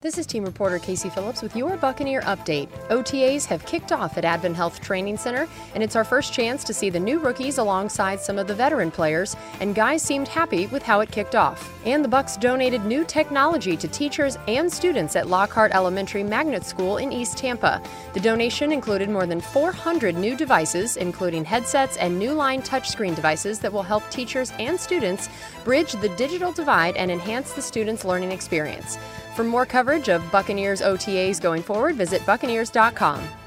This is team reporter Casey Phillips with your Buccaneer update. OTAs have kicked off at AdventHealth Training Center, and it's our first chance to see the new rookies alongside some of the veteran players, and guys seemed happy with how it kicked off. And the Bucs donated new technology to teachers and students at Lockhart Elementary Magnet School in East Tampa. The donation included more than 400 new devices, including headsets and Newline touchscreen devices that will help teachers and students bridge the digital divide and enhance the students' learning experience. For more coverage of Buccaneers OTAs going forward, visit Buccaneers.com.